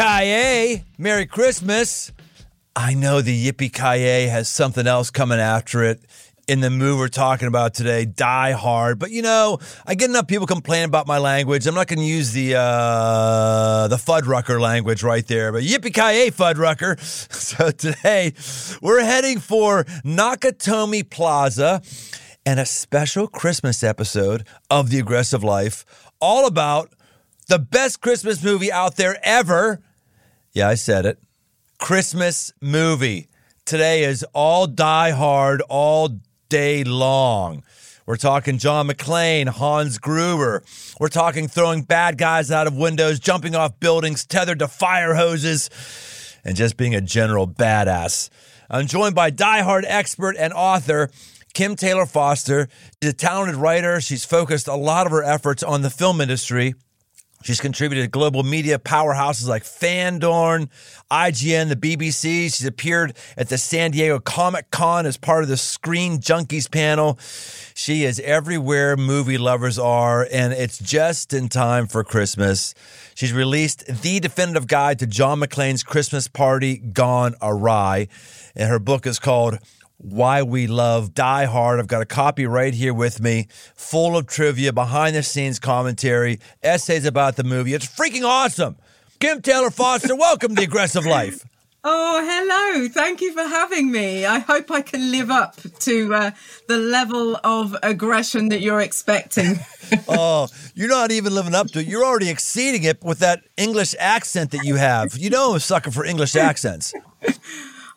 Yippee Merry Christmas. I know the Yippee Ki has something else coming after it in the movie we're talking about today, Die Hard. But you know, I get enough people complaining about my language. I'm not going to use the uh, the Fuddrucker language right there, but Yippee Ki Fuddrucker. So today we're heading for Nakatomi Plaza and a special Christmas episode of The Aggressive Life, all about the best Christmas movie out there ever. Yeah, I said it. Christmas movie. Today is all Die Hard all day long. We're talking John McClane, Hans Gruber. We're talking throwing bad guys out of windows, jumping off buildings, tethered to fire hoses, and just being a general badass. I'm joined by Die Hard expert and author Kim Taylor Foster. She's a talented writer. She's focused a lot of her efforts on the film industry. She's contributed to global media powerhouses like Fandom, IGN, the BBC. She's appeared at the San Diego Comic Con as part of the Screen Junkies panel. She is everywhere movie lovers are, and it's just in time for Christmas. She's released the definitive guide to John McClane's Christmas party gone awry, and her book is called why we love Die Hard. I've got a copy right here with me, full of trivia, behind the scenes commentary, essays about the movie. It's freaking awesome. Kim Taylor Foster, welcome to Aggressive Life. Oh, hello. Thank you for having me. I hope I can live up to uh, the level of aggression that you're expecting. oh, you're not even living up to it. You're already exceeding it with that English accent that you have. You know I'm a sucker for English accents.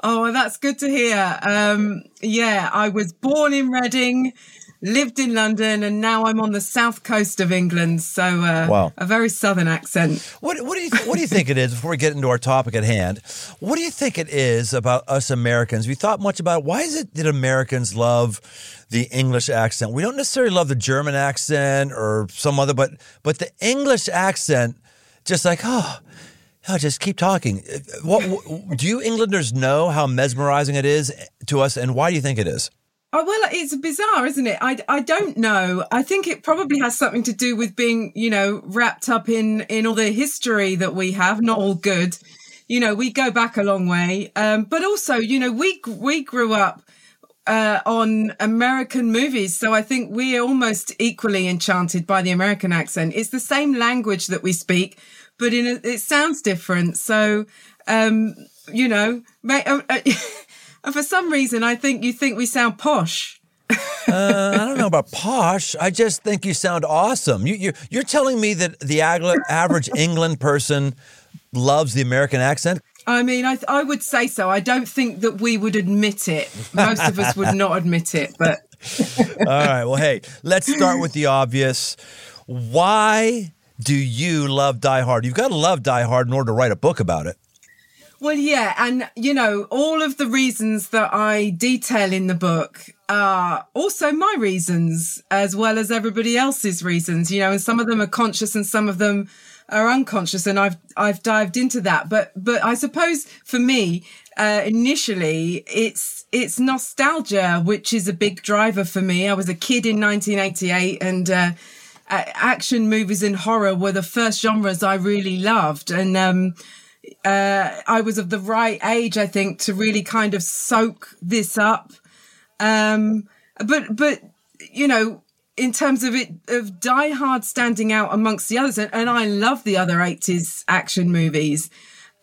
Oh, that's good to hear. Um, yeah, I was born in Reading, lived in London, and now I'm on the south coast of England. So, uh, wow. a very southern accent. What, what, do you what do you think it is? Before we get into our topic at hand, what do you think it is about us Americans? We thought much about why is it that Americans love the English accent? We don't necessarily love the German accent or some other, but but the English accent, just like oh Oh, just keep talking. What, what, do you Englanders know how mesmerizing it is to us, and why do you think it is? Oh, well, it's bizarre, isn't it? I, I don't know. I think it probably has something to do with being, you know, wrapped up in, in all the history that we have, not all good. You know, we go back a long way. Um, but also, you know, we, we grew up, uh, on American movies. So I think we're almost equally enchanted by the American accent. It's the same language that we speak but in a, it sounds different. So, um, you know, uh, uh, for some reason, I think you think we sound posh. uh, I don't know about posh. I just think you sound awesome. You, you're, you're telling me that the average England person loves the American accent? I mean, I, I would say so. I don't think that we would admit it. Most of us would not admit it, but. All right. Well, hey, let's start with the obvious. Why do you love Die Hard? You've got to love Die Hard in order to write a book about it. Well, yeah. And, you know, all of the reasons that I detail in the book are also my reasons as well as everybody else's reasons, you know, and some of them are conscious and some of them are unconscious. And I've, I've dived into that. But, but I suppose for me, uh, initially it's, it's nostalgia, which is a big driver for me. I was a kid in 1988 and, uh, action movies and horror were the first genres I really loved. And, um, uh, I was of the right age, I think, to really kind of soak this up. Um, but, but, you know, in terms of it, of Die Hard standing out amongst the others, and, and I love the other 80s action movies.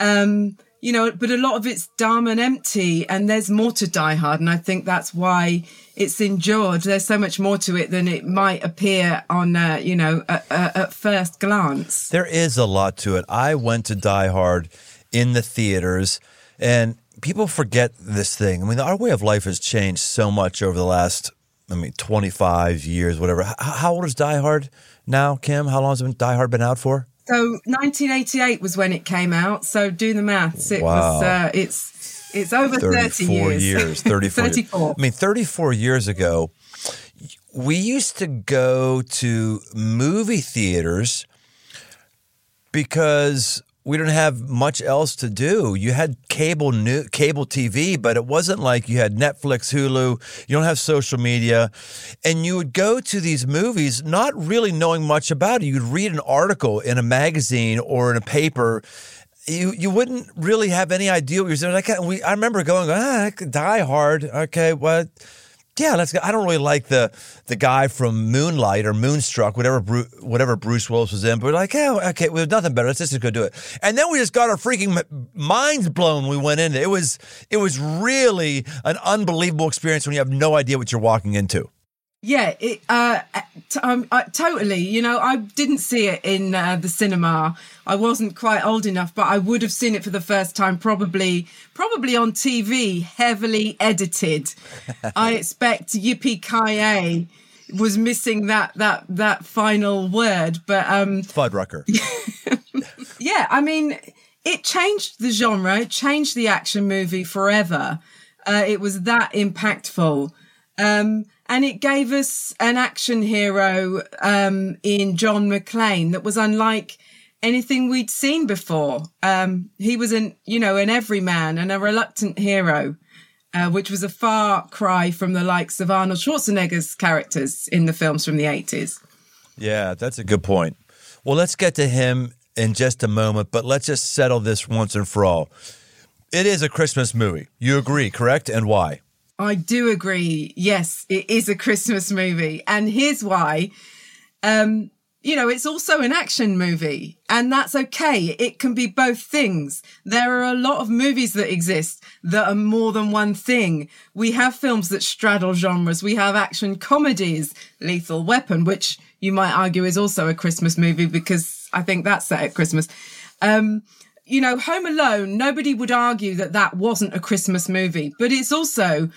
Um, you know, but a lot of it's dumb and empty, and there's more to Die Hard, and I think that's why it's endured. There's so much more to it than it might appear on, uh, you know, at first glance. There is a lot to it. I went to Die Hard in the theaters, and people forget this thing. I mean, our way of life has changed so much over the last, I mean, 25 years, whatever. How old is Die Hard now, Kim? How long has Die Hard been out for? So 1988 was when it came out. So do the maths. It wow. was uh, it's it's over 30 years. years 34 34. Years. I mean 34 years ago we used to go to movie theaters because we didn't have much else to do. You had cable new, cable TV, but it wasn't like you had Netflix, Hulu. You don't have social media, and you would go to these movies not really knowing much about it. You'd read an article in a magazine or in a paper, you you wouldn't really have any idea what you're saying. Like we, I remember going, ah, Die Hard. Okay, what? Yeah, let's go. I don't really like the the guy from Moonlight or Moonstruck, whatever Bruce, whatever Bruce Willis was in. But we're like, yeah, okay, we have nothing better. Let's just go do it. And then we just got our freaking minds blown. when We went in. It was it was really an unbelievable experience when you have no idea what you're walking into. Yeah, it, uh, t- um, uh, totally. You know, I didn't see it in uh, the cinema. I wasn't quite old enough, but I would have seen it for the first time, probably, probably on TV, heavily edited. I expect Yippee Ki was missing that that that final word, but um, Fuddrucker. yeah, I mean, it changed the genre. It changed the action movie forever. Uh, it was that impactful. Um, and it gave us an action hero um, in John McClane that was unlike anything we'd seen before. Um, he was an, you know, an everyman and a reluctant hero, uh, which was a far cry from the likes of Arnold Schwarzenegger's characters in the films from the 80s. Yeah, that's a good point. Well, let's get to him in just a moment, but let's just settle this once and for all. It is a Christmas movie. You agree, correct? And why? I do agree. Yes, it is a Christmas movie. And here's why. Um, you know, it's also an action movie, and that's okay. It can be both things. There are a lot of movies that exist that are more than one thing. We have films that straddle genres. We have action comedies, Lethal Weapon, which you might argue is also a Christmas movie because I think that's set at Christmas. Um, you know, Home Alone, nobody would argue that that wasn't a Christmas movie, but it's also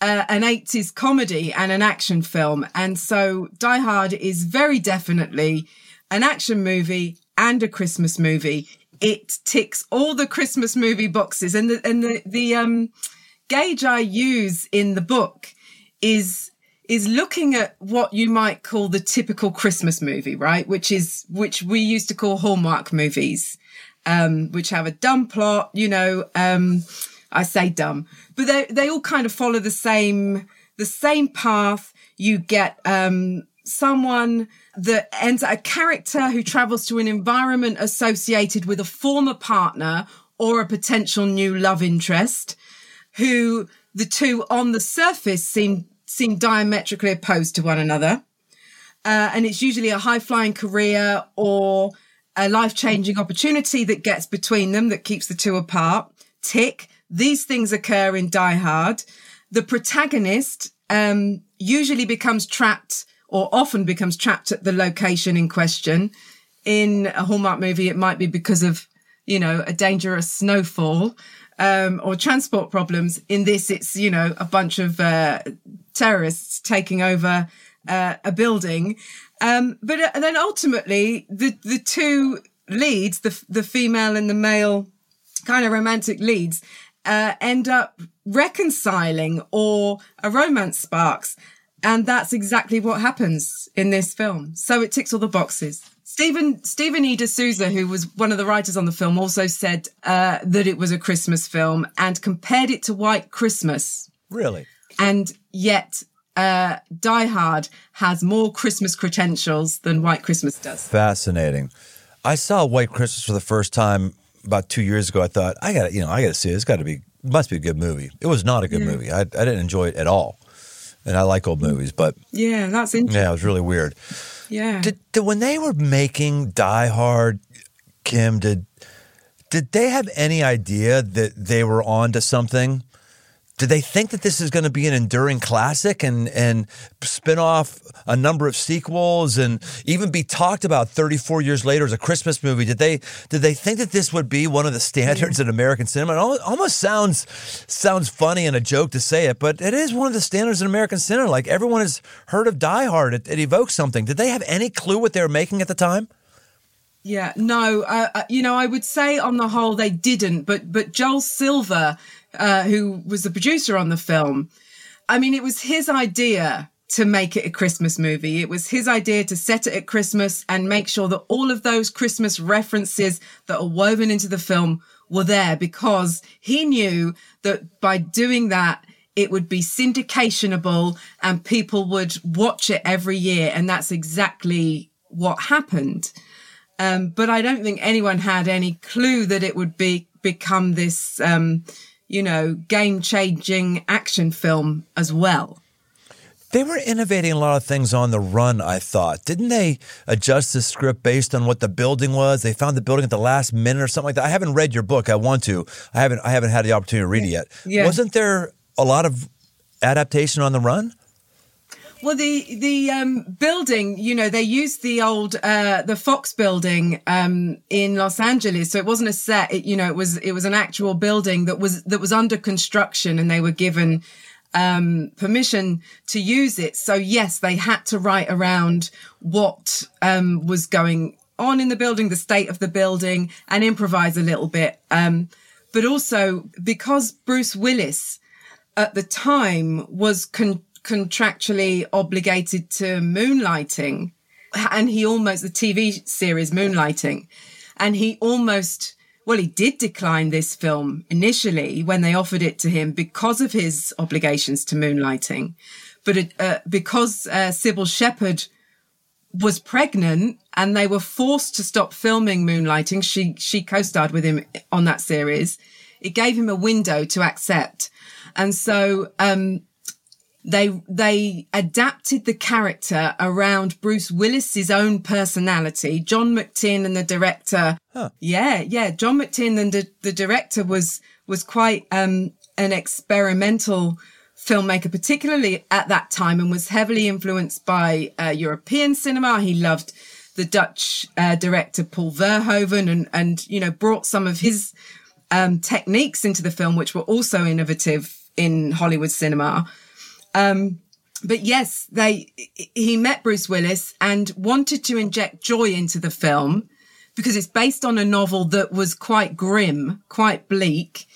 uh, an 80s comedy and an action film. And so Die Hard is very definitely an action movie and a Christmas movie. It ticks all the Christmas movie boxes. And the, and the, the um, gauge I use in the book is is looking at what you might call the typical Christmas movie, right? Which is which we used to call Hallmark movies um, which have a dumb plot, you know, um, I say dumb, but they, they all kind of follow the same, the same path. You get, um, someone that ends a character who travels to an environment associated with a former partner or a potential new love interest who the two on the surface seem seem diametrically opposed to one another uh, and it's usually a high flying career or a life changing opportunity that gets between them that keeps the two apart. Tick. These things occur in Die Hard. The protagonist um, usually becomes trapped or often becomes trapped at the location in question. In a Hallmark movie, it might be because of, you know, a dangerous snowfall um, or transport problems. In this, it's, you know, a bunch of uh, terrorists taking over uh, a building. Um, but uh, then ultimately, the the two leads, the the female and the male, kind of romantic leads, uh, end up reconciling or a romance sparks, and that's exactly what happens in this film. So it ticks all the boxes. Stephen Stephen E. D'Souza, who was one of the writers on the film, also said uh, that it was a Christmas film and compared it to White Christmas. Really? And yet uh, Die Hard has more Christmas credentials than White Christmas does. Fascinating. I saw White Christmas for the first time about two years ago. I thought I got to, you know I got to see it. It's got to be must be a good movie. It was not a good yeah. movie. I, I didn't enjoy it at all, and I like old movies, but yeah, that's interesting. Yeah, it was really weird. Yeah. Did, did when they were making Die Hard, Kim did did they have any idea that they were onto something? Do they think that this is going to be an enduring classic and and spin off a number of sequels and even be talked about 34 years later as a Christmas movie? Did they did they think that this would be one of the standards in American cinema? It almost sounds sounds funny and a joke to say it, but it is one of the standards in American cinema. Like everyone has heard of Die Hard. It, it evokes something. Did they have any clue what they were making at the time? Yeah, no, uh, uh you know, I would say on the whole they didn't, but but Joel Silver uh, who was the producer on the film. I mean, it was his idea to make it a Christmas movie. It was his idea to set it at Christmas and make sure that all of those Christmas references that are woven into the film were there because he knew that by doing that, it would be syndicationable and people would watch it every year. And that's exactly what happened. Um, but I don't think anyone had any clue that it would be become this, um, you know, game changing action film as well. They were innovating a lot of things on the run, I thought. Didn't they adjust the script based on what the building was? They found the building at the last minute or something like that. I haven't read your book. I want to. I haven't I haven't had the opportunity to read it yet. Yeah. Wasn't there a lot of adaptation on the run? Well, the the um, building, you know, they used the old uh, the Fox building um, in Los Angeles, so it wasn't a set. It, you know, it was it was an actual building that was that was under construction, and they were given um, permission to use it. So yes, they had to write around what um, was going on in the building, the state of the building, and improvise a little bit. Um, but also because Bruce Willis at the time was con- contractually obligated to moonlighting, and he almost the TV series Moonlighting, and he almost well, he did decline this film initially when they offered it to him because of his obligations to moonlighting. But it, uh, because uh, Cybill Shepherd was pregnant and they were forced to stop filming Moonlighting, she she co-starred with him on that series. It gave him a window to accept, and so um, they they adapted the character around Bruce Willis's own personality. John McTiernan, and the director, huh. yeah, yeah, John McTiernan, the, the director, was was quite um, an experimental filmmaker, particularly at that time, and was heavily influenced by uh, European cinema. He loved the Dutch uh, director Paul Verhoeven, and and you know brought some of his um, techniques into the film, which were also innovative in Hollywood cinema. Um, but yes, they he met Bruce Willis and wanted to inject joy into the film because it's based on a novel that was quite grim, quite bleak,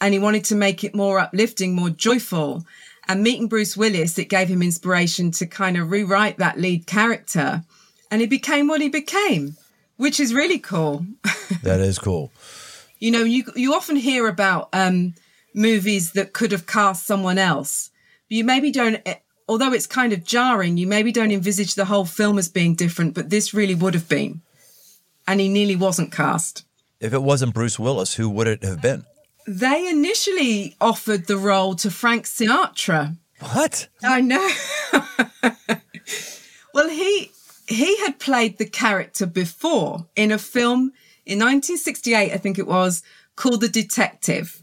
and he wanted to make it more uplifting, more joyful. And meeting Bruce Willis, it gave him inspiration to kind of rewrite that lead character, and he became what he became, which is really cool. that is cool. you know, you you often hear about um, movies that could have cast someone else you maybe don't eh, although it's kind of jarring you maybe don't envisage the whole film as being different but this really would have been. And he nearly wasn't cast. If it wasn't bruce willis who would it have been? They initially offered the role to frank sinatra. What? I know. Well he he had played the character before in a film in 1968 i think it was called the detective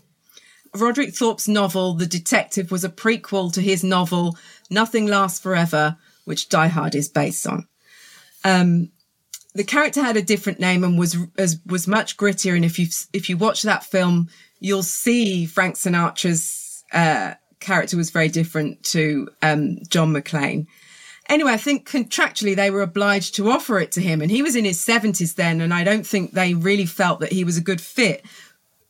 Roderick Thorpe's novel, The Detective, was a prequel to his novel, Nothing Lasts Forever, which Die Hard is based on. Um, the character had a different name and was as, was much grittier. And if you if you watch that film, you'll see Frank Sinatra's uh, character was very different to um, John McClane. Anyway, I think contractually they were obliged to offer it to him, and he was in his seventies then, and I don't think they really felt that he was a good fit.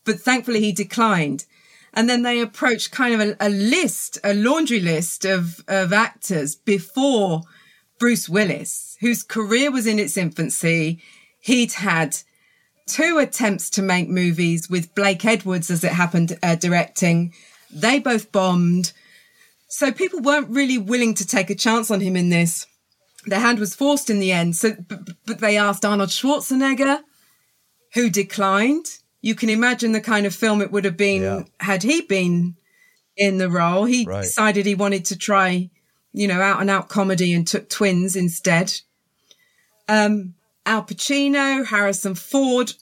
But thankfully, he declined. And then they approached kind of a, a list, a laundry list of, of actors before Bruce Willis, whose career was in its infancy. He'd had two attempts to make movies with Blake Edwards, as it happened, uh, directing. They both bombed. So people weren't really willing to take a chance on him in this. Their hand was forced in the end. So, but, but they asked Arnold Schwarzenegger, who declined you can imagine the kind of film it would have been yeah. had he been in the role. He right. decided he wanted to try, you know, out and out comedy and took twins instead. Um, Al Pacino, Harrison Ford,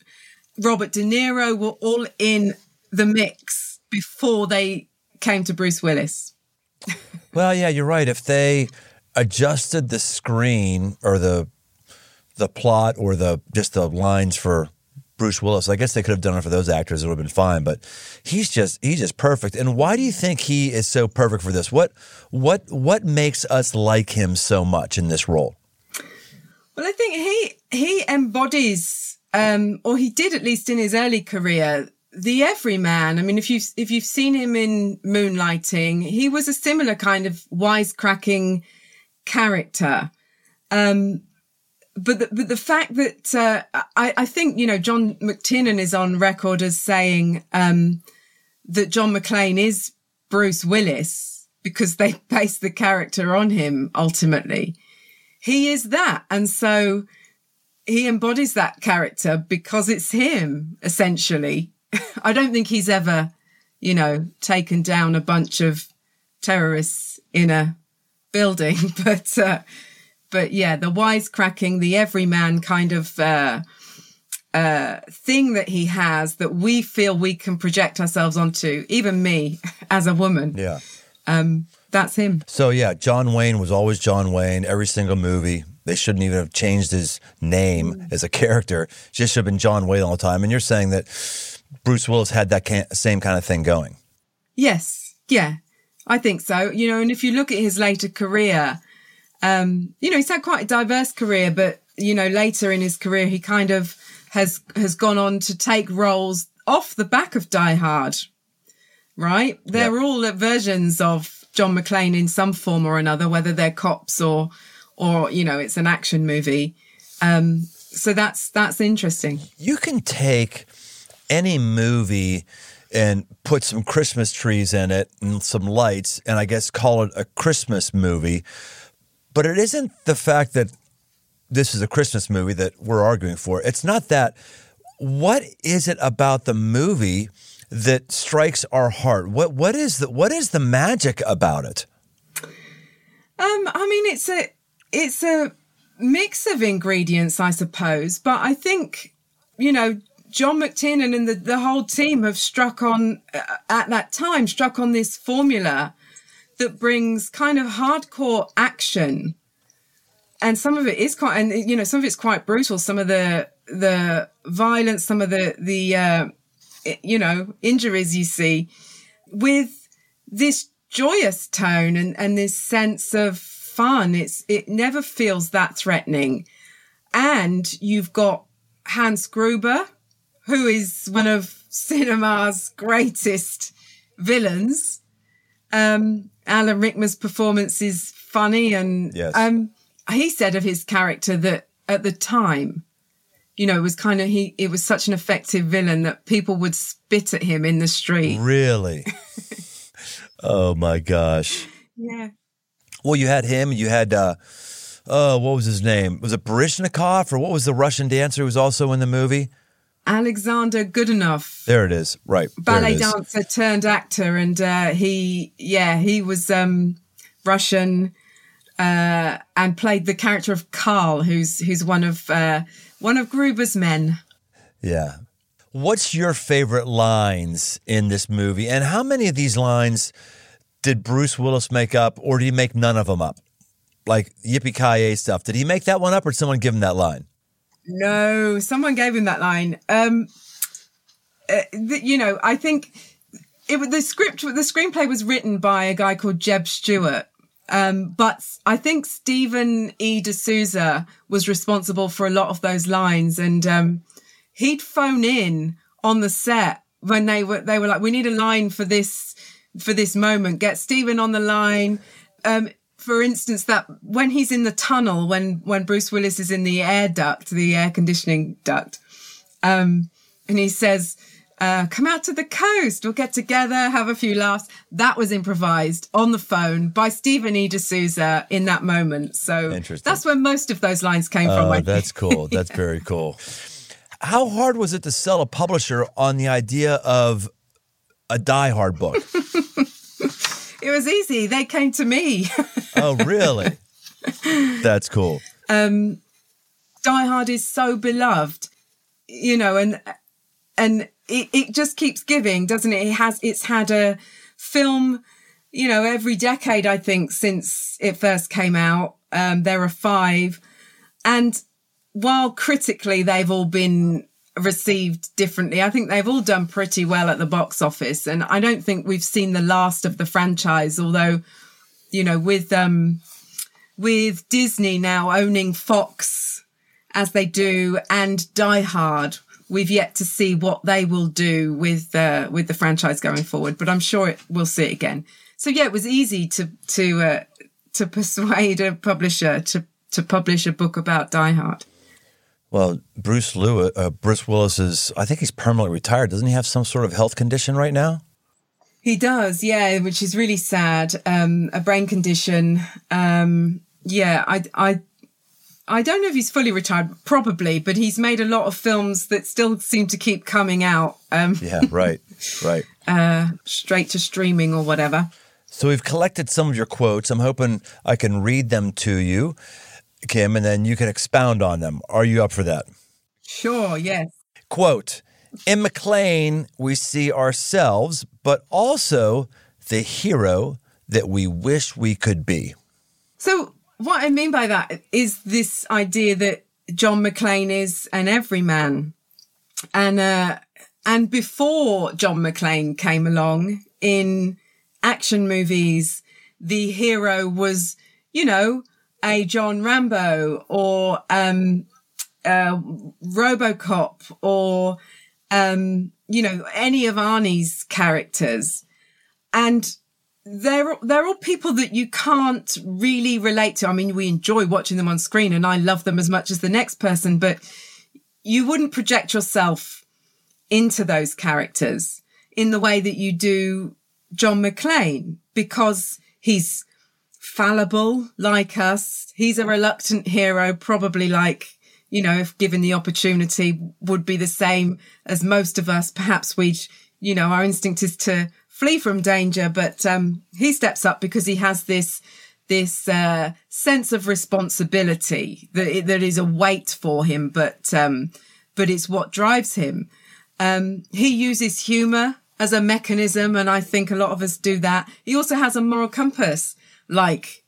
Robert De Niro were all in the mix before they came to Bruce Willis. well, yeah, you're right. If they adjusted the screen or the the plot or the just the lines for Bruce Willis. I guess they could have done it for those actors; it would have been fine. But he's just he's just perfect. And why do you think he is so perfect for this? What what what makes us like him so much in this role? Well, I think he he embodies, um, or he did at least in his early career, the everyman. I mean, if you if you've seen him in Moonlighting, he was a similar kind of wisecracking character. Um, but the, but the fact that uh, I, I think you know John McTiernan is on record as saying um, that John McClane is Bruce Willis because they based the character on him ultimately. He is that, and so he embodies that character because it's him, essentially. I don't think he's ever, you know, taken down a bunch of terrorists in a building, but, uh, but yeah, the wisecracking, the everyman kind of, uh, uh, thing that he has that we feel we can project ourselves onto, even me as a woman. Yeah. Um, that's him. So yeah, John Wayne was always John Wayne. Every single movie, they shouldn't even have changed his name Mm. as a character. Just should have been John Wayne all the time. And you're saying that Bruce Willis had that can- same kind of thing going. Yes. Yeah. I think so. You know, and if you look at his later career, um, you know, he's had quite a diverse career, but you know, later in his career, he kind of has has gone on to take roles off the back of Die Hard. Right? They're Yep. all versions of John McClane in some form or another, whether they're cops or or you know, it's an action movie. Um, so that's that's interesting. You can take any movie and put some Christmas trees in it and some lights, and I guess call it a Christmas movie. But it isn't the fact that this is a Christmas movie that we're arguing for. It's not that. What is it about the movie that strikes our heart? What what is the what is the magic about it? Um, I mean, it's a it's a mix of ingredients, I suppose. But I think you know John McTiernan and the the whole team have struck on uh, at that time struck on this formula that brings kind of hardcore action, and some of it is quite and you know some of it's quite brutal. Some of the the violence, some of the the uh, you know injuries you see with this joyous tone and, and this sense of fun. It's it never feels that threatening. And you've got Hans Gruber, who is one of cinema's greatest villains. Um, Alan Rickman's performance is funny and Yes. um, he said of his character that at the time, you know, it was kind of he it was such an effective villain that people would spit at him in the street. Really? oh my gosh. Yeah. Well, you had him. You had uh, oh, what was his name? Was it Baryshnikov or what was the Russian dancer who was also in the movie? Alexander Godunov, There it is. Right. ballet is. dancer turned actor, and uh, he, yeah, he was um, Russian uh, and played the character of Karl, who's who's one of uh, one of Gruber's men. Yeah. What's your favorite lines in this movie? And how many of these lines did Bruce Willis make up, or did he make none of them up? Like Yippee Ki stuff. Did he make that one up, or did someone give him that line? No, someone gave him that line. Um, uh, you know, I think it the script. The screenplay was written by a guy called Jeb Stuart. Um, but I think Stephen E. D'Souza was responsible for a lot of those lines, and um, he'd phone in on the set when they were they were like, "We need a line for this for this moment. Get Steven on the line." Um, for instance, that when he's in the tunnel, when when Bruce Willis is in the air duct, the air conditioning duct, um, and he says, uh, "Come out to the coast. We'll get together, have a few laughs." That was improvised on the phone by Stephen E. D'Souza in that moment. So that's where most of those lines came from. Oh, that's cool. That's very cool. How hard was it to sell a publisher on the idea of a Die Hard book? It was easy. They came to me. oh, really? That's cool. Um, Die Hard is so beloved, you know, and and it, it just keeps giving, doesn't it? It has it's had a film, you know, every decade I think since it first came out. Um, there are five, and while critically they've all been received differently, I think they've all done pretty well at the box office, and I don't think we've seen the last of the franchise. Although, you know, with um with Disney now owning Fox as they do and Die Hard, we've yet to see what they will do with uh, with the franchise going forward. But I'm sure it, we'll see it again. So yeah, it was easy to to uh, to persuade a publisher to to publish a book about Die Hard. Well, Bruce Lewis, uh, Bruce Willis is, I think he's permanently retired. Doesn't he have some sort of health condition right now? He does, yeah, which is really sad. Um, a brain condition. Um, yeah, I, I, I don't know if he's fully retired, probably, but he's made a lot of films that still seem to keep coming out. Um, yeah, right, right. Uh, straight to streaming or whatever. So we've collected some of your quotes. I'm hoping I can read them to you, Kim, and then you can expound on them. Are you up for that? Sure, yes. Quote In McClane, we see ourselves, but also the hero that we wish we could be. So, what I mean by that is this idea that John McClane is an everyman. And, uh, and before John McClane came along in action movies, the hero was, you know, a John Rambo or, um, uh, Robocop or, um, you know, any of Arnie's characters. And they're they're all people that you can't really relate to. I mean, we enjoy watching them on screen, and I love them as much as the next person, but you wouldn't project yourself into those characters in the way that you do John McClane because he's fallible like us. He's a reluctant hero, probably like you know, if given the opportunity, would be the same as most of us. Perhaps we'd you know, our instinct is to flee from danger, but um, he steps up because he has this this uh, sense of responsibility that that is a weight for him, but um, but it's what drives him. Um, he uses humor as a mechanism, and I think a lot of us do that. He also has a moral compass, like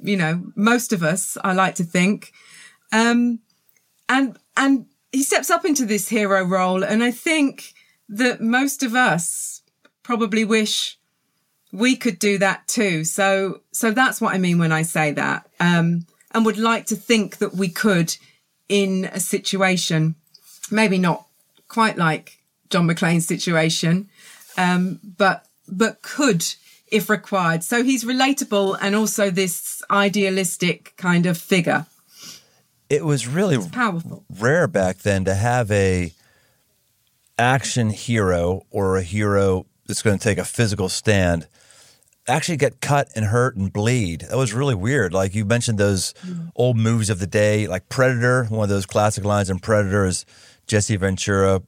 you know most of us. I like to think, um, and and he steps up into this hero role, and I think that most of us probably wish we could do that too. So, so that's what I mean when I say that. Um, and would like to think that we could in a situation, maybe not quite like John McClane's situation, um, but, but could if required. So he's relatable and also this idealistic kind of figure. It was really it's powerful. rare back then to have a action hero or a hero that's going to take a physical stand actually get cut and hurt and bleed. That was really weird. Like you mentioned those mm. old movies of the day, like Predator, one of those classic lines in Predator is Jesse Ventura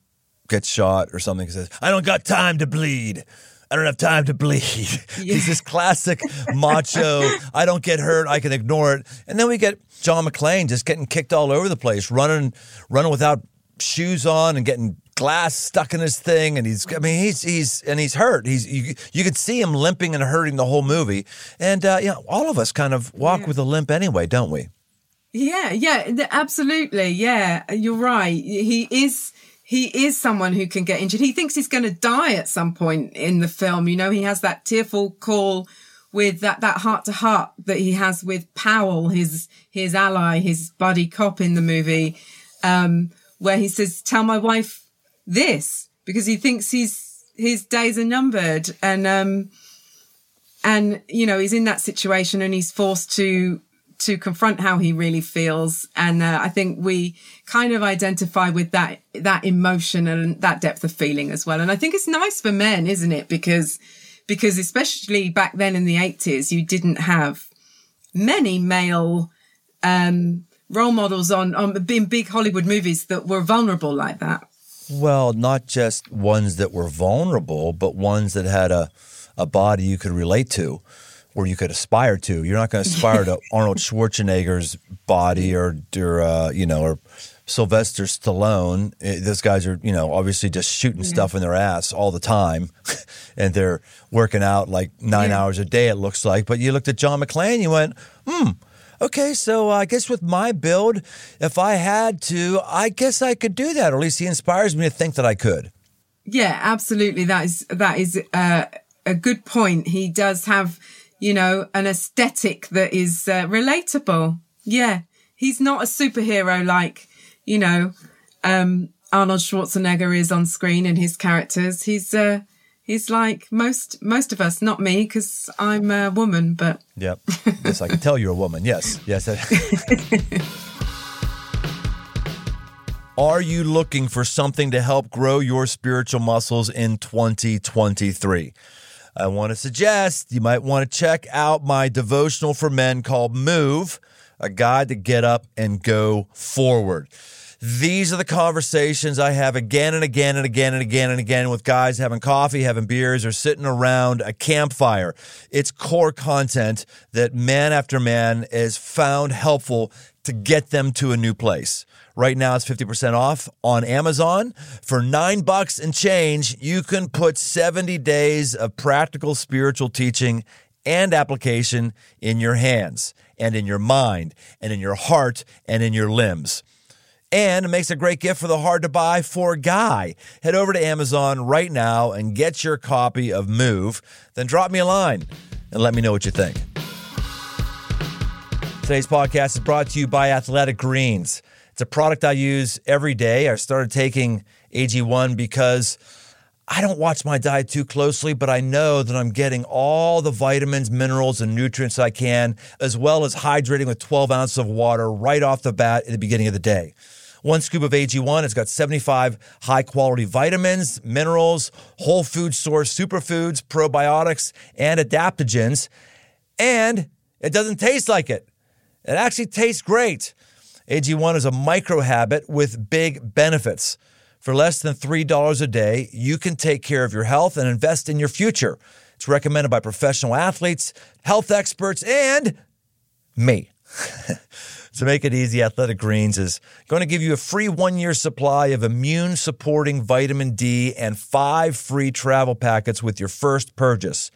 gets shot or something. He says, I don't got time to bleed. I don't have time to bleed. Yeah. He's this classic macho. I don't get hurt. I can ignore it. And then we get John McClane just getting kicked all over the place, running, running without shoes on and getting glass stuck in his thing, and he's I mean he's he's and he's hurt. He's you, you could see him limping and hurting the whole movie, and uh, you know all of us kind of walk yeah. with a limp anyway, don't we? Yeah, yeah, absolutely. Yeah, you're right. He is he is someone who can get injured. He thinks he's going to die at some point in the film. You know, he has that tearful call with that that heart to heart that he has with Powell, his his ally, his buddy cop in the movie, um, where he says, "Tell my wife this because he thinks he's his days are numbered and um and you know he's in that situation and he's forced to to confront how he really feels. And uh, i think we kind of identify with that that emotion and that depth of feeling as well. And i think it's nice for men isn't it? Because because especially back then in the 80s you didn't have many male um role models on on in big hollywood movies that were vulnerable like that. Well, not just ones that were vulnerable, but ones that had a, a body you could relate to or you could aspire to. You're not going to aspire to Arnold Schwarzenegger's body or, or uh, you know, or Sylvester Stallone. Eh, those guys are, you know, obviously just shooting yeah. stuff in their ass all the time, and they're working out like nine yeah. hours a day. It looks like. But you looked at John McClane, you went, hmm okay, so I guess with my build, if I had to, I guess I could do that. Or at least he inspires me to think that I could. Yeah, absolutely. That is that is uh, a good point. He does have, you know, an aesthetic that is uh, relatable. Yeah, he's not a superhero like, you know, um, Arnold Schwarzenegger is on screen in his characters. He's uh, he's like most most of us, not me because I'm a woman, but yep. Yes, I can tell you're a woman. Yes, yes. Are you looking for something to help grow your spiritual muscles in 2023? I want to suggest you might want to check out my devotional for men called Move. a guide to get up and go forward. These are the conversations I have again and again and again and again and again with guys having coffee, having beers, or sitting around a campfire. It's core content that man after man is found helpful to get them to a new place. Right now it's 50% off on Amazon. For nine bucks and change, you can put 70 days of practical spiritual teaching and application in your hands and in your mind and in your heart and in your limbs. And it makes a great gift for the hard to buy for guy. Head over to Amazon right now and get your copy of Move. Then drop me a line and let me know what you think. Today's podcast is brought to you by Athletic Greens. It's a product I use every day. I started taking AG1 because I don't watch my diet too closely, but I know that I'm getting all the vitamins, minerals, and nutrients I can, as well as hydrating with 12 ounces of water right off the bat at the beginning of the day. One scoop of AG1 has got 75 high quality vitamins, minerals, whole food source superfoods, probiotics, and adaptogens. And it doesn't taste like it. It actually tastes great. AG1 is a micro habit with big benefits. For less than $3 a day, you can take care of your health and invest in your future. It's recommended by professional athletes, health experts, and me. to make it easy, Athletic Greens is going to give you a free one year supply of immune supporting vitamin D and five free travel packets with your first purchase.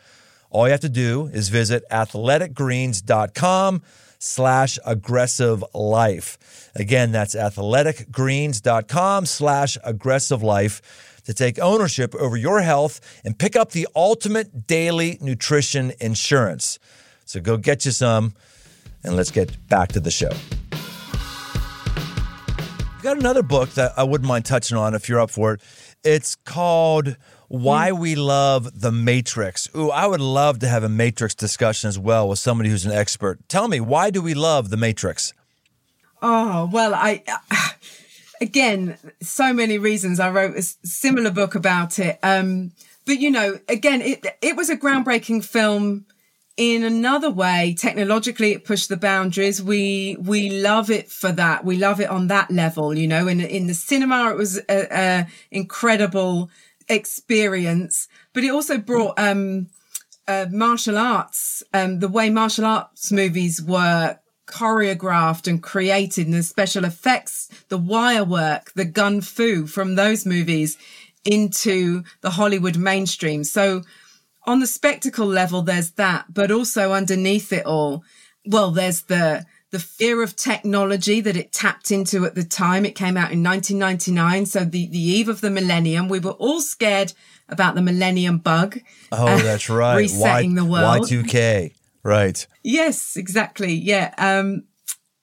All you have to do is visit athleticgreens.com slash aggressive life. Again, that's athleticgreens.com slash aggressive life to take ownership over your health and pick up the ultimate daily nutrition insurance. So go get you some and let's get back to the show. I've got another book that I wouldn't mind touching on if you're up for it. It's called Why We Love the Matrix. Ooh, I would love to have a Matrix discussion as well with somebody who's an expert. Tell me, why do we love the Matrix? Oh, well, I. Again, so many reasons. I wrote a similar book about it. Um, but you know, again, it it was a groundbreaking film in another way technologically it pushed the boundaries we we love it for that we love it on that level you know in in the cinema it was a, a incredible experience but it also brought um uh, martial arts um the way martial arts movies were choreographed and created and the special effects the wire work the gun fu from those movies into the hollywood mainstream. So on the spectacle level, there's that, but also underneath it all, well, there's the the fear of technology that it tapped into at the time. It came out in 1999, so the the eve of the millennium. We were all scared about the millennium bug. Oh, uh, that's right. resetting y- the world. Y2K. Right. Yes, exactly. Yeah. Um,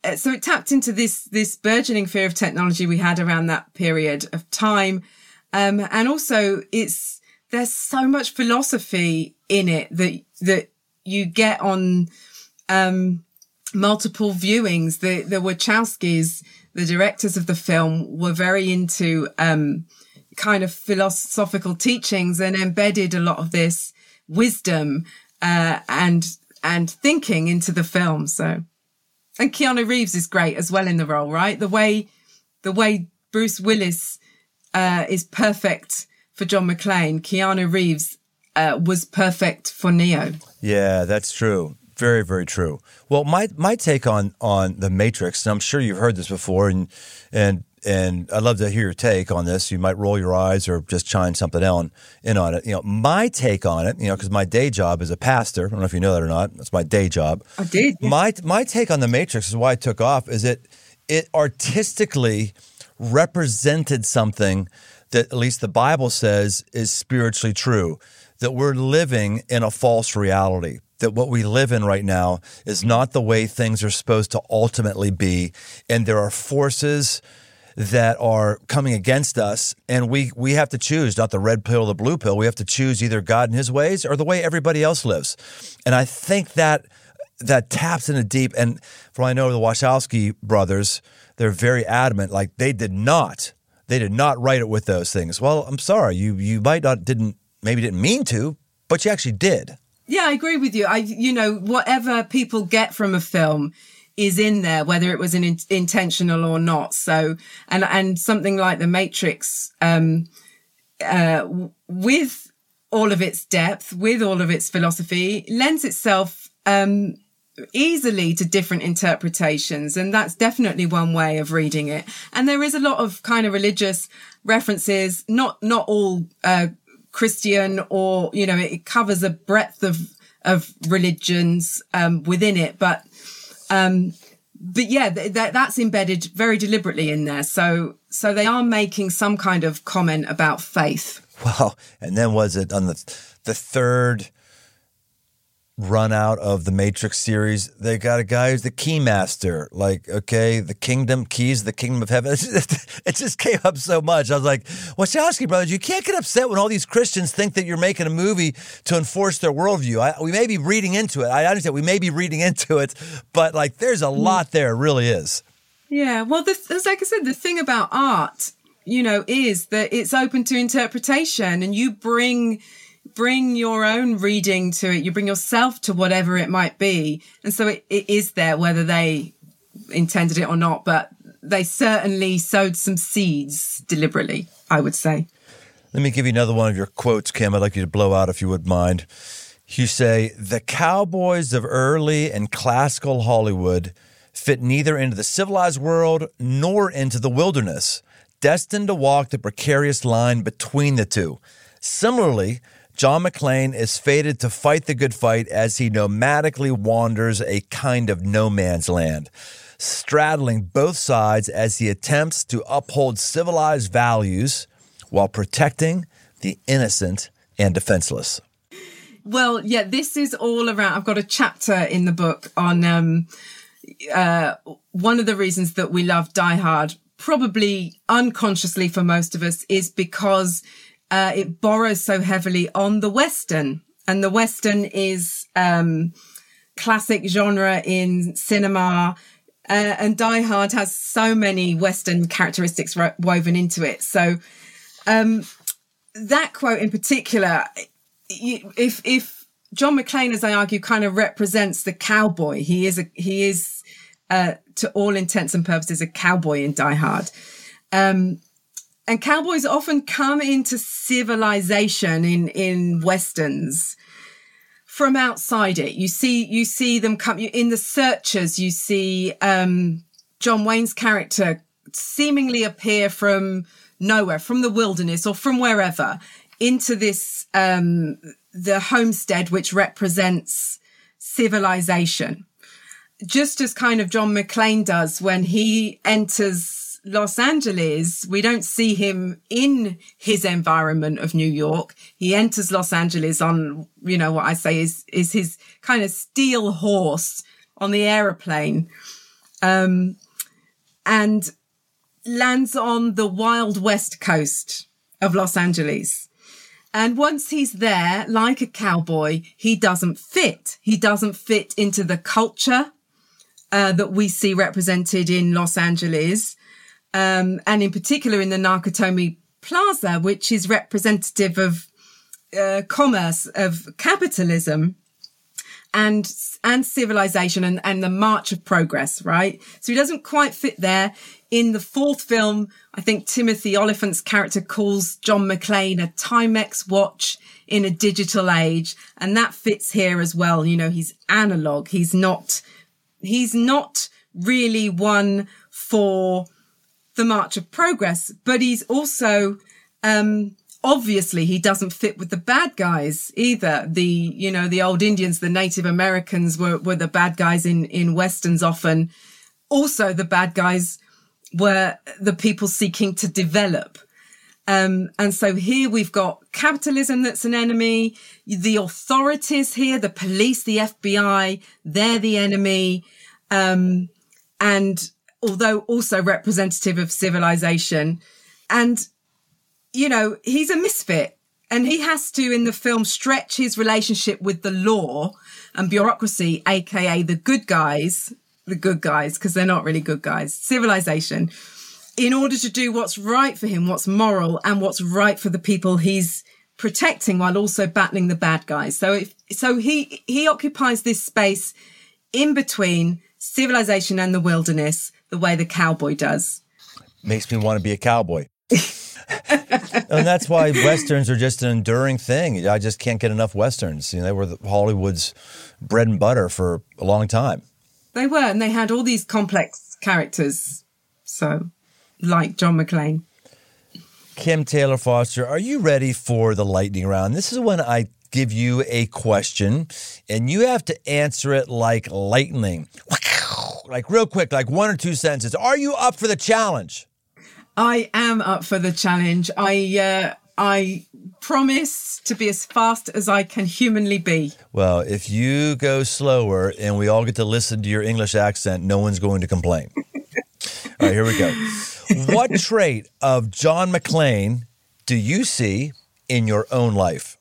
uh, so it tapped into this this burgeoning fear of technology we had around that period of time, um, and also it's there's so much philosophy in it that that you get on um, multiple viewings. The the Wachowskis, the directors of the film, were very into um, kind of philosophical teachings and embedded a lot of this wisdom uh, and and thinking into the film. So, and Keanu Reeves is great as well in the role, right? The way the way Bruce Willis uh, is perfect for John McClane, Keanu Reeves uh, was perfect for Neo. Yeah, that's true. Very, very true. Well, my my take on on the Matrix, and I'm sure you've heard this before, and and and I'd love to hear your take on this. You might roll your eyes or just chime something in, in on it. You know, my take on it, you know, because my day job is a pastor. I don't know if you know that or not. That's my day job. I did. Yeah. My my take on the Matrix is why I took off. Is it it artistically represented something that at least the Bible says is spiritually true, that we're living in a false reality. That what we live in right now is not the way things are supposed to ultimately be. And there are forces that are coming against us and we we have to choose not the red pill or the blue pill we have to choose either god and his ways or the way everybody else lives and i think that that taps into deep and from i know the wachowski brothers they're very adamant like they did not they did not write it with those things. Well, I'm sorry, you you might not didn't maybe didn't mean to, but you actually did. Yeah, I agree with you. I you know whatever people get from a film, is in there, whether it was an in- intentional or not. So, and, and something like the Matrix, um, uh, with all of its depth, with all of its philosophy, lends itself, um, easily to different interpretations. And that's definitely one way of reading it. And there is a lot of kind of religious references, not, not all, uh, Christian or, you know, it covers a breadth of, of religions, um, within it. But, um, but yeah, th- th- that's embedded very deliberately in there. So, so they are making some kind of comment about faith. Wow. And then was it on the, the third, run out of the Matrix series. They got a guy who's the keymaster. Like, okay, the kingdom, keys, the kingdom of heaven. it just came up so much. I was like, Wachowski brothers, you can't get upset when all these Christians think that you're making a movie to enforce their worldview. I, we may be reading into it. I understand we may be reading into it, but like, there's a mm. lot there. It really is. Yeah. Well, the, like I said, the thing about art, you know, is that it's open to interpretation and you bring bring your own reading to it. You bring yourself to whatever it might be. And so it, it is there, whether they intended it or not, but they certainly sowed some seeds deliberately, I would say. Let me give you another one of your quotes, Kim. I'd like you to blow out if you would mind. You say, The cowboys of early and classical Hollywood fit neither into the civilized world nor into the wilderness, destined to walk the precarious line between the two. Similarly, John McClane is fated to fight the good fight as he nomadically wanders a kind of no man's land, straddling both sides as he attempts to uphold civilized values while protecting the innocent and defenseless. Well, yeah, this is all around. I've got a chapter in the book on um, uh, one of the reasons that we love Die Hard, probably unconsciously for most of us, is because uh, it borrows so heavily on the Western. And the Western is um, classic genre in cinema. Uh, and Die Hard has so many Western characteristics ro- woven into it. So um, that quote in particular, if if John McClane, as I argue, kind of represents the cowboy, he is a he is uh, to all intents and purposes a cowboy in Die Hard. Um, and cowboys often come into civilization in in westerns from outside it. You see you see them come in the searchers. You see um, John Wayne's character seemingly appear from nowhere, from the wilderness or from wherever, into this um, the homestead, which represents civilization. Just as kind of John McClane does when he enters Los Angeles, we don't see him in his environment of New York. He enters Los Angeles on, you know, what I say is, is his kind of steel horse on the aeroplane. Um, and lands on the wild west coast of Los Angeles. And once he's there, like a cowboy, he doesn't fit. He doesn't fit into the culture uh, that we see represented in Los Angeles um, and in particular in the Nakatomi Plaza, which is representative of uh, commerce, of capitalism, and and civilization and, and the march of progress, right? So he doesn't quite fit there. In the fourth film, I think Timothy Olyphant's character calls John McClane a Timex watch in a digital age. And that fits here as well. You know, he's analog. He's not, he's not really one for the March of Progress, but he's also, um, obviously he doesn't fit with the bad guys either. The, you know, the old Indians, the Native Americans were, were the bad guys in, in Westerns often. Also the bad guys were the people seeking to develop. Um, and so here we've got capitalism that's an enemy. The authorities here, the police, the FBI, they're the enemy. Um, and although also representative of civilization. And, you know, he's a misfit and he has to, in the film, stretch his relationship with the law and bureaucracy, aka the good guys, the good guys, because they're not really good guys, civilization, in order to do what's right for him, what's moral, and what's right for the people he's protecting while also battling the bad guys. So if, so he, he occupies this space in between civilization and the wilderness the way the cowboy does. Makes me want to be a cowboy. and that's why westerns are just an enduring thing. I just can't get enough westerns. You know, they were Hollywood's bread and butter for a long time. They were, and they had all these complex characters. So, like John McClane. Kim Taylor Foster, are you ready for the lightning round? This is when I give you a question and you have to answer it like lightning. Like real quick, like one or two sentences. Are you up for the challenge? I am up for the challenge. I uh, I promise to be as fast as I can humanly be. Well, if you go slower and we all get to listen to your English accent, no one's going to complain. all right, here we go. What trait of John McClane do you see in your own life?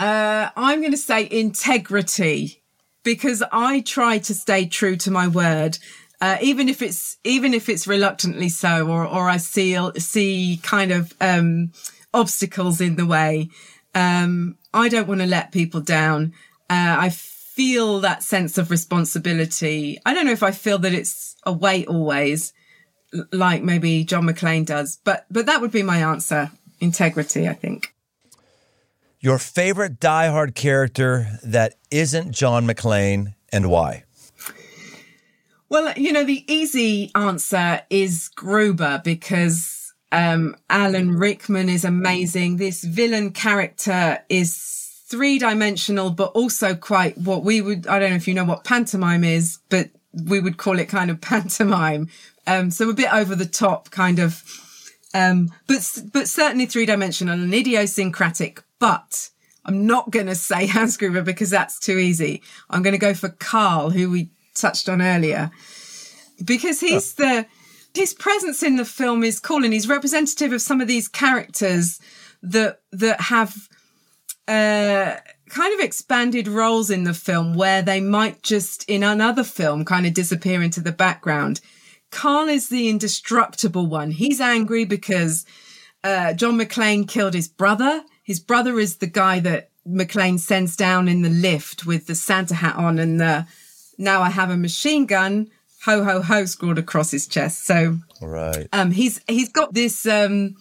Uh, I'm going to say integrity because I try to stay true to my word. Uh, even if it's even if it's reluctantly so, or or I see see kind of um, obstacles in the way, um, I don't want to let people down. Uh, I feel that sense of responsibility. I don't know if I feel that it's a weight always, like maybe John McClane does, but but that would be my answer. Integrity, I think. Your favorite Die Hard character that isn't John McClane and why? Well, you know, the easy answer is Gruber because um, Alan Rickman is amazing. This villain character is three dimensional, but also quite what we would, I don't know if you know what pantomime is, but we would call it kind of pantomime. Um, so a bit over the top kind of, um, but, but certainly three dimensional and idiosyncratic. But I'm not going to say Hans Gruber because that's too easy. I'm going to go for Carl, who we touched on earlier because he's the his presence in the film is cool and he's representative of some of these characters that that have uh, kind of expanded roles in the film where they might just in another film kind of disappear into the background. Carl is the indestructible one. He's angry because uh, John McClane killed his brother. His brother is the guy that McClane sends down in the lift with the Santa hat on and the now I have a machine gun, ho ho ho scrawled across his chest. So right. um he's he's got this um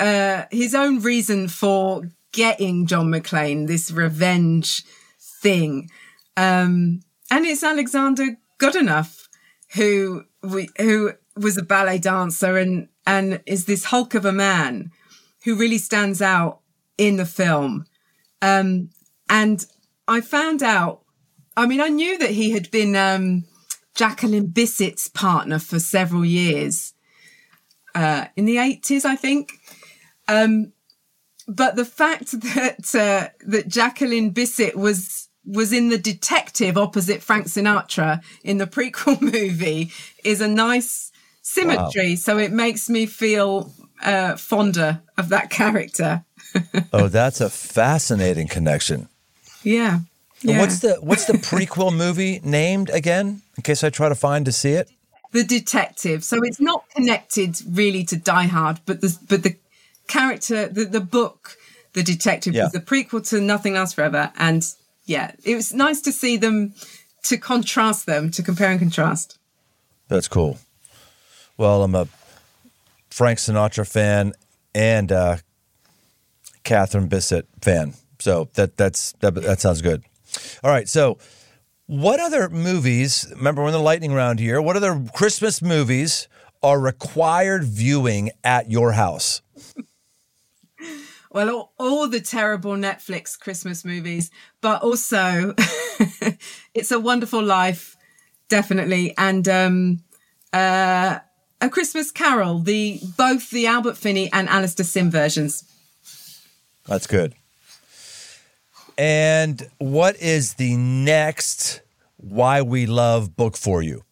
uh his own reason for getting John McClane, this revenge thing. Um and it's Alexander Godunov who we who was a ballet dancer and and is this hulk of a man who really stands out in the film. Um and I found out I mean, I knew that he had been um, Jacqueline Bisset's partner for several years uh, in the 80s, I think. Um, but the fact that uh, that Jacqueline Bisset was was in the detective opposite Frank Sinatra in the prequel movie is a nice symmetry. Wow. So it makes me feel uh, fonder of that character. Oh, that's a fascinating connection. Yeah. Yeah. What's the what's the prequel movie named again? In case I try to find to see it. The Detective. So it's not connected really to Die Hard, but the but the character, the the book, The Detective, yeah. was the prequel to Nothing Lasts Forever, and yeah, it was nice to see them to contrast them, to compare and contrast. That's cool. Well, I'm a Frank Sinatra fan and uh, Catherine Bisset fan, so that that's that, that sounds good. All right. So, what other movies, remember we're in the lightning round here, what other Christmas movies are required viewing at your house? well, all, all, the terrible Netflix Christmas movies, but also It's a Wonderful Life, definitely, and um, uh, A Christmas Carol, the both the Albert Finney and Alastair Sim versions. That's good. And what is the next Why We Love book for you?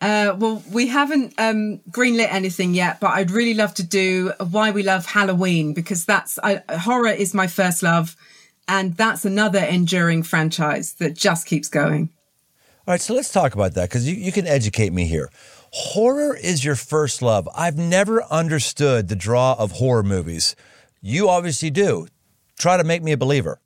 Uh, well, we haven't um, greenlit anything yet, but I'd really love to do Why We Love Halloween because that's uh, horror is my first love, and that's another enduring franchise that just keeps going. All right, so let's talk about that because you, you can educate me here. Horror is your first love. I've never understood the draw of horror movies. You obviously do try to make me a believer.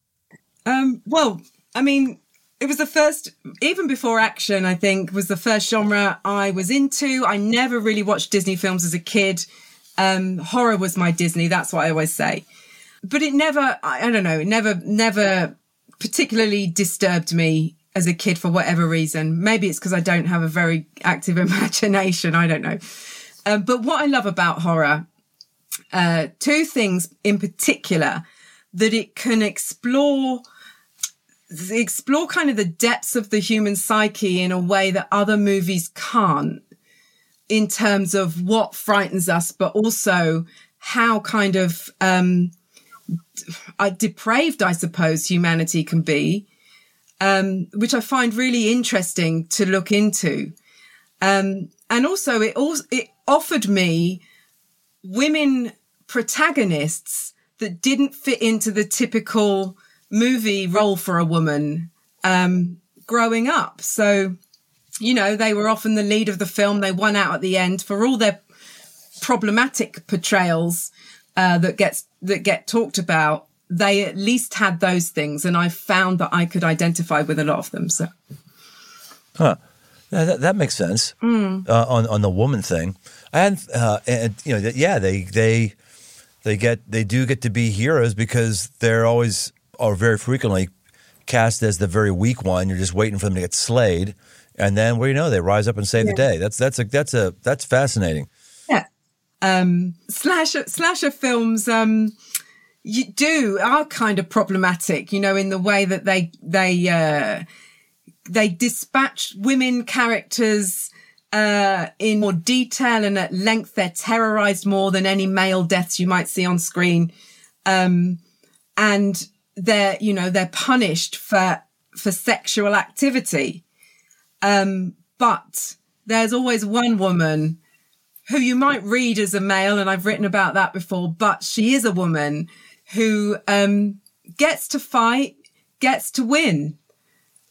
Um, well, I mean, it was the first, even before action, I think, was the first genre I was into. I never really watched Disney films as a kid. Um, horror was my Disney. That's what I always say. But it never, I, don't know, it never, never particularly disturbed me as a kid for whatever reason. Maybe it's because I don't have a very active imagination. I don't know. Um, but what I love about horror, uh, two things in particular, that it can explore explore kind of the depths of the human psyche in a way that other movies can't in terms of what frightens us, but also how kind of um, uh, depraved, I suppose, humanity can be, um, which I find really interesting to look into. Um, and also, it also it offered me women protagonists that didn't fit into the typical movie role for a woman um, growing up. So, you know, they were often the lead of the film. They won out at the end for all their problematic portrayals uh, that gets that get talked about. They at least had those things, and I found that I could identify with a lot of them. So, huh. That, that makes sense mm. uh, on on the woman thing, and uh, and you know, yeah, they they they get they do get to be heroes because they're always are very frequently cast as the very weak one. You're just waiting for them to get slayed, and then what do you know? They rise up and save yeah. the day. That's that's a that's a that's fascinating. Yeah, um, slasher slasher films. Um, you do are kind of problematic, you know, in the way that they they uh, they dispatch women characters uh, in more detail and at length. They're terrorized more than any male deaths you might see on screen, um, and they're you know they're punished for for sexual activity um but there's always one woman who you might read as a male and I've written about that before but she is a woman who um gets to fight gets to win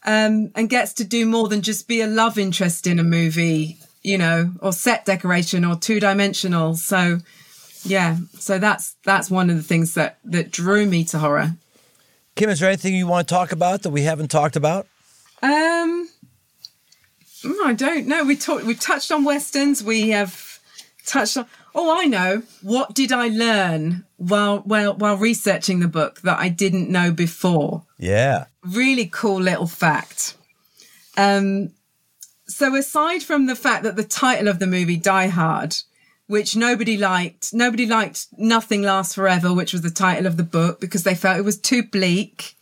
um and gets to do more than just be a love interest in a movie you know or set decoration or two dimensional so yeah so that's that's one of the things that that drew me to horror Kim, is there anything you want to talk about that we haven't talked about? Um, mm, I don't know. We talked. We've touched on westerns. We have touched on. Oh, I know. What did I learn while while while researching the book that I didn't know before? Yeah. Really cool little fact. Um, so aside from the fact that the title of the movie Die Hard which nobody liked. Nobody liked Nothing Lasts Forever, which was the title of the book because they felt it was too bleak.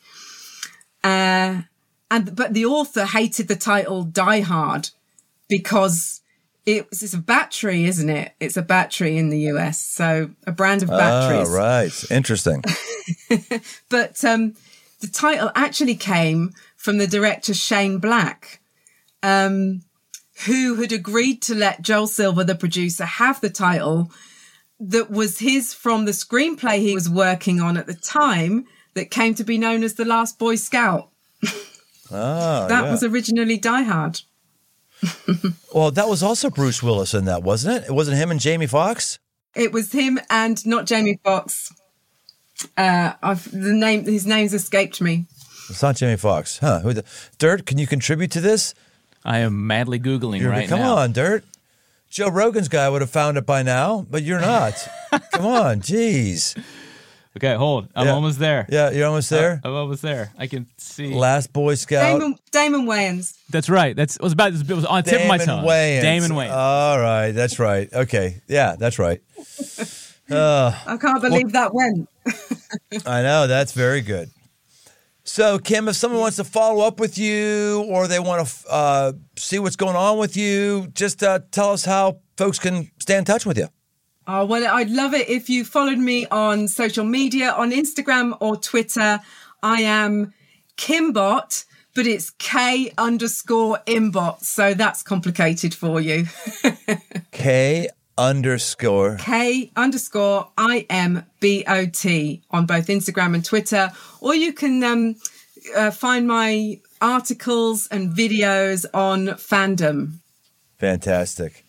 Uh, and, but the author hated the title Die Hard because it's, it's a battery, isn't it? It's a battery in the US. So a brand of batteries. Oh, right. Interesting. but, um, the title actually came from the director Shane Black. Um, who had agreed to let Joel Silver, the producer, have the title that was his from the screenplay he was working on at the time that came to be known as The Last Boy Scout. Ah, that yeah. was originally Die Hard. well, that was also Bruce Willis in that, wasn't it? It wasn't him and Jamie Foxx. It was him and not Jamie Foxx. Uh, I've, the name, his name's escaped me. It's not Jamie Foxx, huh? Who the, Dirt, can you contribute to this? I am madly googling You're, right come now. Come on, Dirt. Joe Rogan's guy would have found it by now, but you're not. come on, jeez. Okay, hold. I'm Yeah. almost there. Yeah, you're almost there. I'm almost there. I can see. Last Boy Scout. Damon, Damon Wayans. That's right. That's it was about. It was on the tip of my Damon tongue. Wayans. Damon Wayans. All right, that's right. Okay, yeah, that's right. Uh, I can't believe that went. I know that's very good. So, Kim, if someone wants to follow up with you or they want to uh, see what's going on with you, just uh, tell us how folks can stay in touch with you. Oh, well, I'd love it if you followed me on social media, on Instagram or Twitter. I am Kimbot, but it's K underscore imbot. So that's complicated for you. K underscore. K underscore I M B O T on both Instagram and Twitter. Or you can um, uh, find my articles and videos on fandom. Fantastic.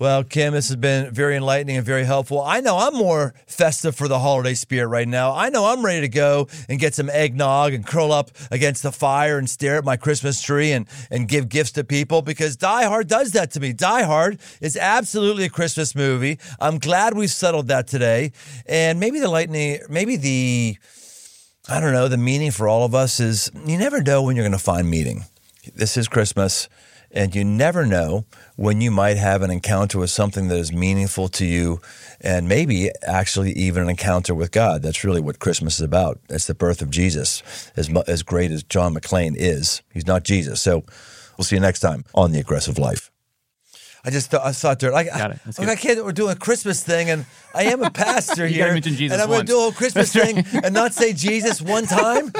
Well, Kim, this has been very enlightening and very helpful. I know I'm more festive for the holiday spirit right now. I know I'm ready to go and get some eggnog and curl up against the fire and stare at my Christmas tree and, and give gifts to people because Die Hard does that to me. Die Hard is absolutely a Christmas movie. I'm glad we've settled that today. And maybe the lightning, maybe the, I don't know, the meaning for all of us is you never know when you're going to find meaning. This is Christmas. And you never know when you might have an encounter with something that is meaningful to you, and maybe actually even an encounter with God. That's really what Christmas is about. It's the birth of Jesus, as, as great as John McClane is. He's not Jesus. So we'll see you next time on The Aggressive Life. I just thought, I saw there, like, Got it. That's like. I can't, we're doing a Christmas thing, and I am a pastor You here. mention Jesus and I'm going to do a whole Christmas thing and not say Jesus one time.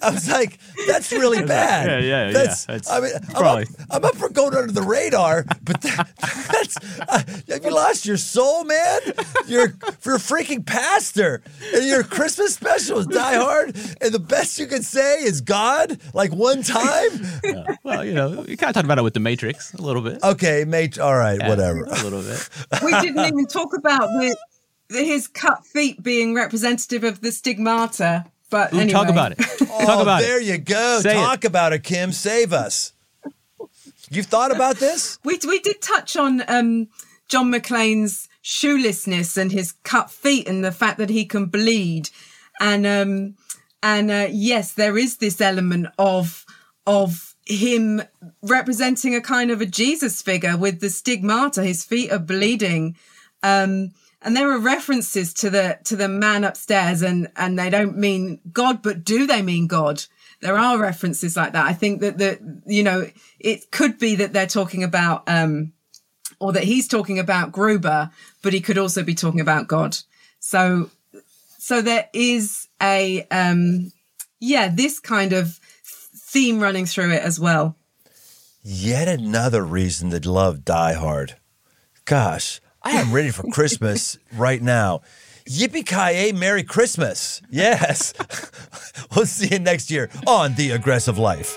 I was like, that's really bad. Yeah, yeah, yeah. That's, That's I mean, I'm up, I'm up for going under the radar, but that, that's, uh, have you lost your soul, man? You're, you're a freaking pastor, and your Christmas special is Die Hard, and the best you can say is God, like one time? Well, you know, we kind of talked about it with the Matrix a little bit. Okay, mate, all right, Yeah, whatever. A little bit. we didn't even talk about the, the his cut feet being representative of the stigmata. But Ooh, anyway. Talk about it. Oh, talk about there it. you go. Say it. Talk about it, Kim. Save us. You've thought about this? We we did touch on um, John McClane's shoelessness and his cut feet and the fact that he can bleed, and um, and uh, yes, there is this element of of him representing a kind of a Jesus figure with the stigmata. His feet are bleeding. Um, and there are references to the to the man upstairs, and and they don't mean God, but do they mean God? There are references like that. I think that the you know it could be that they're talking about um, or that he's talking about Gruber, but he could also be talking about God. So so there is a um, yeah this kind of theme running through it as well. Yet another reason to love Die Hard. Gosh, I am ready for Christmas right now. Yippee ki Merry Christmas. Yes. we'll see you next year on The Aggressive Life.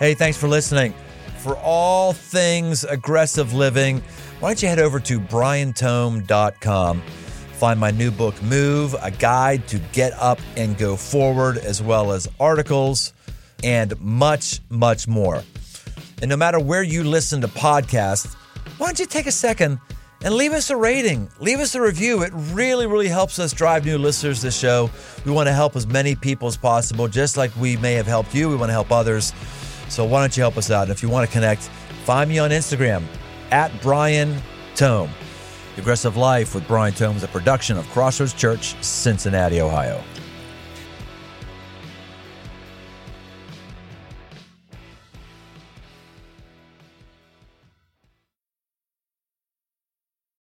Hey, thanks for listening. For all things aggressive living, why don't you head over to briantome.com, find my new book, Move, a guide to get up and go forward, as well as articles and much, much more. And no matter where you listen to podcasts, why don't you take a second and leave us a rating, leave us a review. It really, really helps us drive new listeners to the show. We want to help as many people as possible, just like we may have helped you. We want to help others. So why don't you help us out? And if you want to connect, find me on Instagram at Brian Tome. Aggressive Life with Brian Tome is a production of Crossroads Church, Cincinnati, Ohio.